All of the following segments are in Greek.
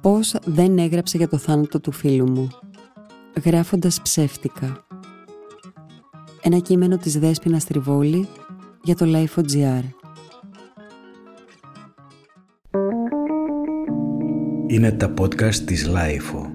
Πώς δεν έγραψε για το θάνατο του φίλου μου Γράφοντας ψεύτικα Ένα κείμενο της Δέσποινας Τριβόλη για το Life.gr Είναι τα podcast της Life.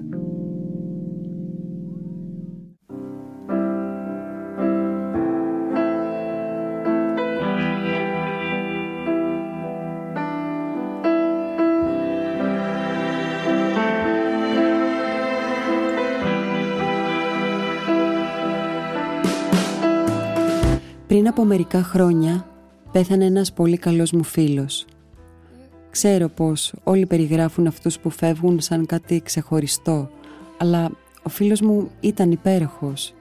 Από μερικά χρόνια πέθανε ένας πολύ καλός μου φίλος. Ξέρω πως όλοι περιγράφουν αυτούς που φεύγουν σαν κάτι ξεχωριστό, αλλά ο φίλος μου ήταν υπέροχος.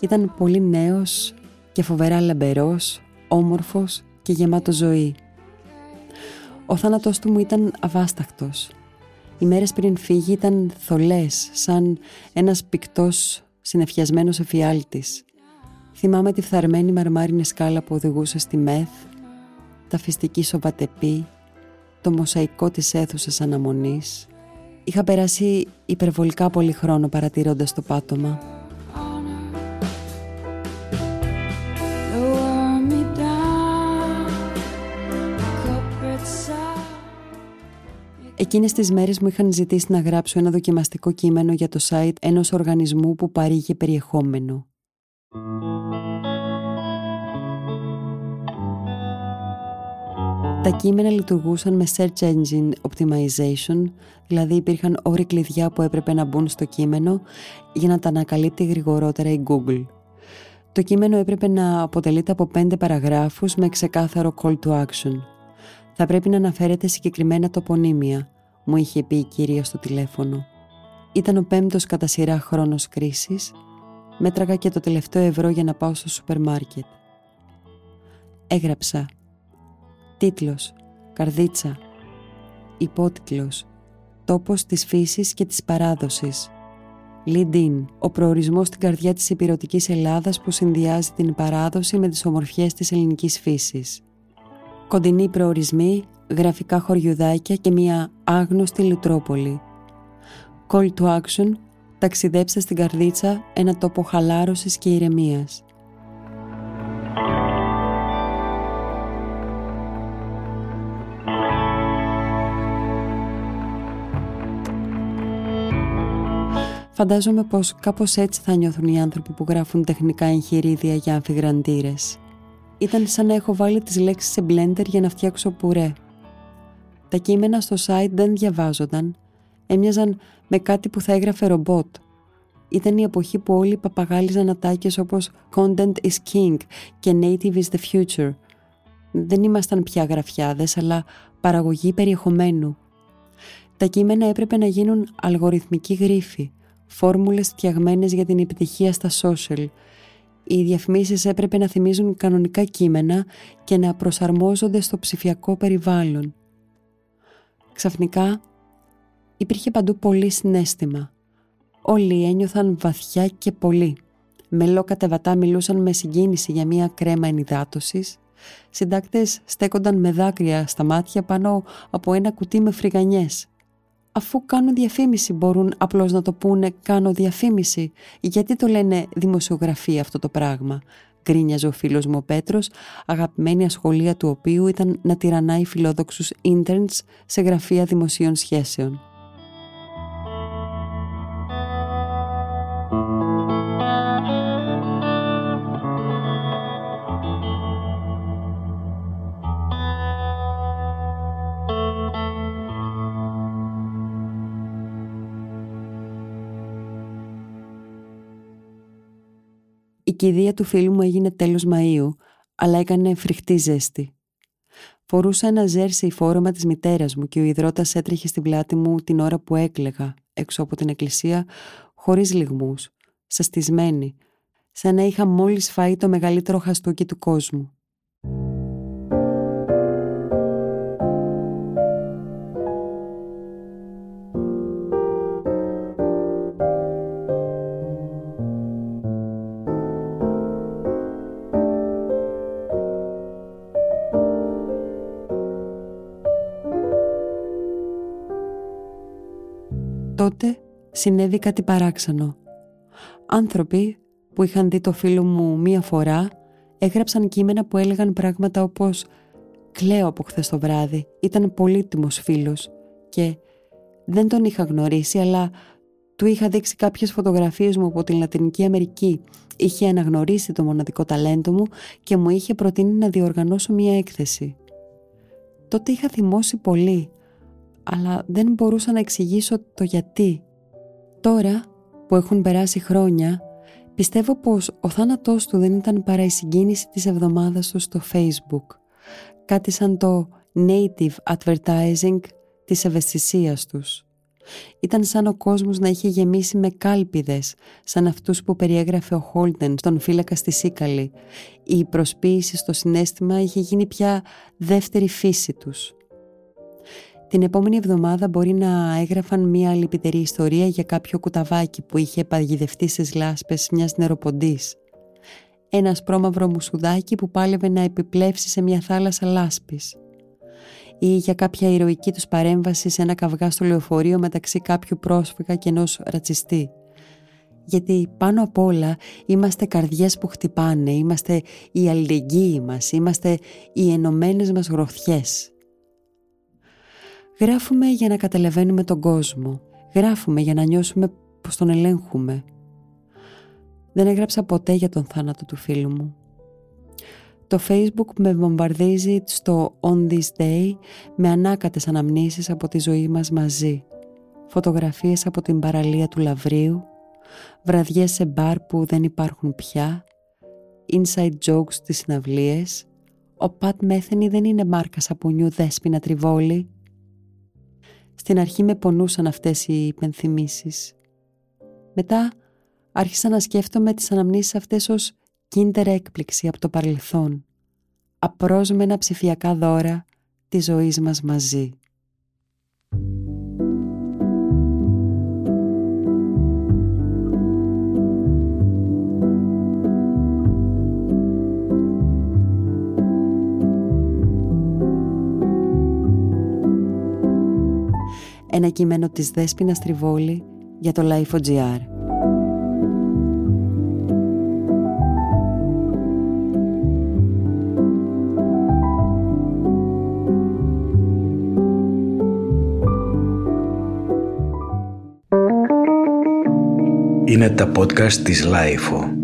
Ήταν πολύ νέος και φοβερά λαμπερός, όμορφος και γεμάτο ζωή. Ο θάνατός του μου ήταν αβάσταχτος. Οι μέρες πριν φύγει ήταν θολές, σαν ένας πικτός συνεφιασμένος εφιάλτης. Θυμάμαι τη φθαρμένη μαρμάρινη σκάλα που οδηγούσε στη ΜΕΘ, τα φυστική σοβατεπή, το μοσαϊκό της αίθουσας αναμονής. Είχα περάσει υπερβολικά πολύ χρόνο παρατηρώντας το πάτωμα. Εκείνες τις μέρες μου είχαν ζητήσει να γράψω ένα δοκιμαστικό κείμενο για το site ενός οργανισμού που παρήγε περιεχόμενο. Τα κείμενα λειτουργούσαν με search engine optimization, δηλαδή υπήρχαν όροι κλειδιά που έπρεπε να μπουν στο κείμενο για να τα ανακαλύπτει γρηγορότερα η Google. Το κείμενο έπρεπε να αποτελείται από πέντε παραγράφους με ξεκάθαρο call to action. Θα πρέπει να αναφέρεται συγκεκριμένα τοπονύμια, μου είχε πει η κυρία στο τηλέφωνο. Ήταν ο πέμπτος κατά σειρά χρόνος κρίσης Μέτραγα και το τελευταίο ευρώ για να πάω στο σούπερ μάρκετ. Έγραψα. Τίτλος. Καρδίτσα. Υπότιτλος. Τόπος της φύσης και της παράδοσης. Lead Ο προορισμός στην καρδιά της υπηρετικής Ελλάδας που συνδυάζει την παράδοση με τις ομορφιές της ελληνικής φύσης. Κοντινοί προορισμοί, γραφικά χωριουδάκια και μια άγνωστη λουτρόπολη. Call to action ταξιδέψτε στην Καρδίτσα ένα τόπο χαλάρωσης και ηρεμίας. Φαντάζομαι πως κάπως έτσι θα νιώθουν οι άνθρωποι που γράφουν τεχνικά εγχειρίδια για αμφιγραντήρες. Ήταν σαν να έχω βάλει τις λέξεις σε blender για να φτιάξω πουρέ. Τα κείμενα στο site δεν διαβάζονταν έμοιαζαν με κάτι που θα έγραφε ρομπότ. Ήταν η εποχή που όλοι παπαγάλιζαν ατάκες όπως «Content is king» και «Native is the future». Δεν ήμασταν πια γραφιάδες, αλλά παραγωγή περιεχομένου. Τα κείμενα έπρεπε να γίνουν αλγοριθμική γρίφη, φόρμουλες φτιαγμένες για την επιτυχία στα social. Οι διαφημίσεις έπρεπε να θυμίζουν κανονικά κείμενα και να προσαρμόζονται στο ψηφιακό περιβάλλον. Ξαφνικά Υπήρχε παντού πολύ συνέστημα. Όλοι ένιωθαν βαθιά και πολύ. Μελό κατεβατά μιλούσαν με συγκίνηση για μια κρέμα ενυδάτωσης. Συντάκτες στέκονταν με δάκρυα στα μάτια πάνω από ένα κουτί με φρυγανιές. Αφού κάνουν διαφήμιση μπορούν απλώς να το πούνε «κάνω διαφήμιση». Γιατί το λένε δημοσιογραφία αυτό το πράγμα; Γκρίνιαζε ο φίλος μου ο Πέτρος, αγαπημένη ασχολία του οποίου ήταν να τυραννάει φιλόδοξους interns σε γραφεία δημοσίων σχέσεων. Η κηδεία του φίλου μου έγινε τέλος Μαΐου, αλλά έκανε φρικτή ζέστη. Φορούσα ένα ζέρσι φόρεμα της μητέρας μου και ο υδρότας έτρεχε στην πλάτη μου την ώρα που έκλεγα έξω από την εκκλησία χωρίς λιγμούς, σαστισμένη, σαν να είχα μόλις φάει το μεγαλύτερο χαστούκι του κόσμου. Τότε συνέβη κάτι παράξενο. Άνθρωποι που είχαν δει το φίλο μου μία φορά έγραψαν κείμενα που έλεγαν πράγματα όπως «Κλαίω από χθες το βράδυ, ήταν πολύτιμος φίλος» και «Δεν τον είχα γνωρίσει αλλά του είχα δείξει κάποιες φωτογραφίες μου από την Λατινική Αμερική. Είχε αναγνωρίσει το μοναδικό ταλέντο μου και μου είχε προτείνει να διοργανώσω μία έκθεση. Τότε είχα θυμώσει πολύ, αλλά δεν μπορούσα να εξηγήσω το γιατί. Τώρα που έχουν περάσει χρόνια, πιστεύω πως ο θάνατός του δεν ήταν παρά η συγκίνηση της εβδομάδας του στο Facebook. Κάτι σαν το native advertising της ευαισθησίας τους. Ήταν σαν ο κόσμος να είχε γεμίσει με κάλπιδες, σαν αυτούς που περιέγραφε ο Χόλτεν στον φύλακα στη Σίκαλη. Η προσποίηση στο συνέστημα είχε γίνει πια δεύτερη φύση τους. Την επόμενη εβδομάδα μπορεί να έγραφαν μια λυπητερή ιστορία για κάποιο κουταβάκι που είχε παγιδευτεί στις λάσπες μιας νεροποντής. Ένας σπρώμαυρο μουσουδάκι που πάλευε να επιπλέψει σε μια θάλασσα λάσπης ή για κάποια ηρωική τους παρέμβαση σε ένα καυγά στο λεωφορείο μεταξύ κάποιου πρόσφυγα και ενός ρατσιστή. Γιατί πάνω απ' όλα είμαστε καρδιές που χτυπάνε, είμαστε οι αλληλεγγύοι μας, είμαστε οι ενωμένες μας γροθιές. Γράφουμε για να καταλαβαίνουμε τον κόσμο, γράφουμε για να νιώσουμε πως τον ελέγχουμε. Δεν έγραψα ποτέ για τον θάνατο του φίλου μου. Το facebook με βομβαρδίζει στο On This Day με ανάκατες αναμνήσεις από τη ζωή μας μαζί. Φωτογραφίες από την παραλία του Λαβρίου, βραδιές σε μπαρ που δεν υπάρχουν πια, inside jokes στις συναυλίες, ο Πατ Μέθενη δεν είναι μάρκας σαπουνιού δέσποινα τριβόλη. Στην αρχή με πονούσαν αυτές οι υπενθυμίσεις. Μετά άρχισα να σκέφτομαι τις αναμνήσεις αυτές ως κίντερ έκπληξη από το παρελθόν, απρόσμενα ψηφιακά δώρα της ζωής μας μαζί. Ένα κείμενο της Δέσποινας Τριβόλη για το Life.gr. Είναι τα podcast της Λάιφο.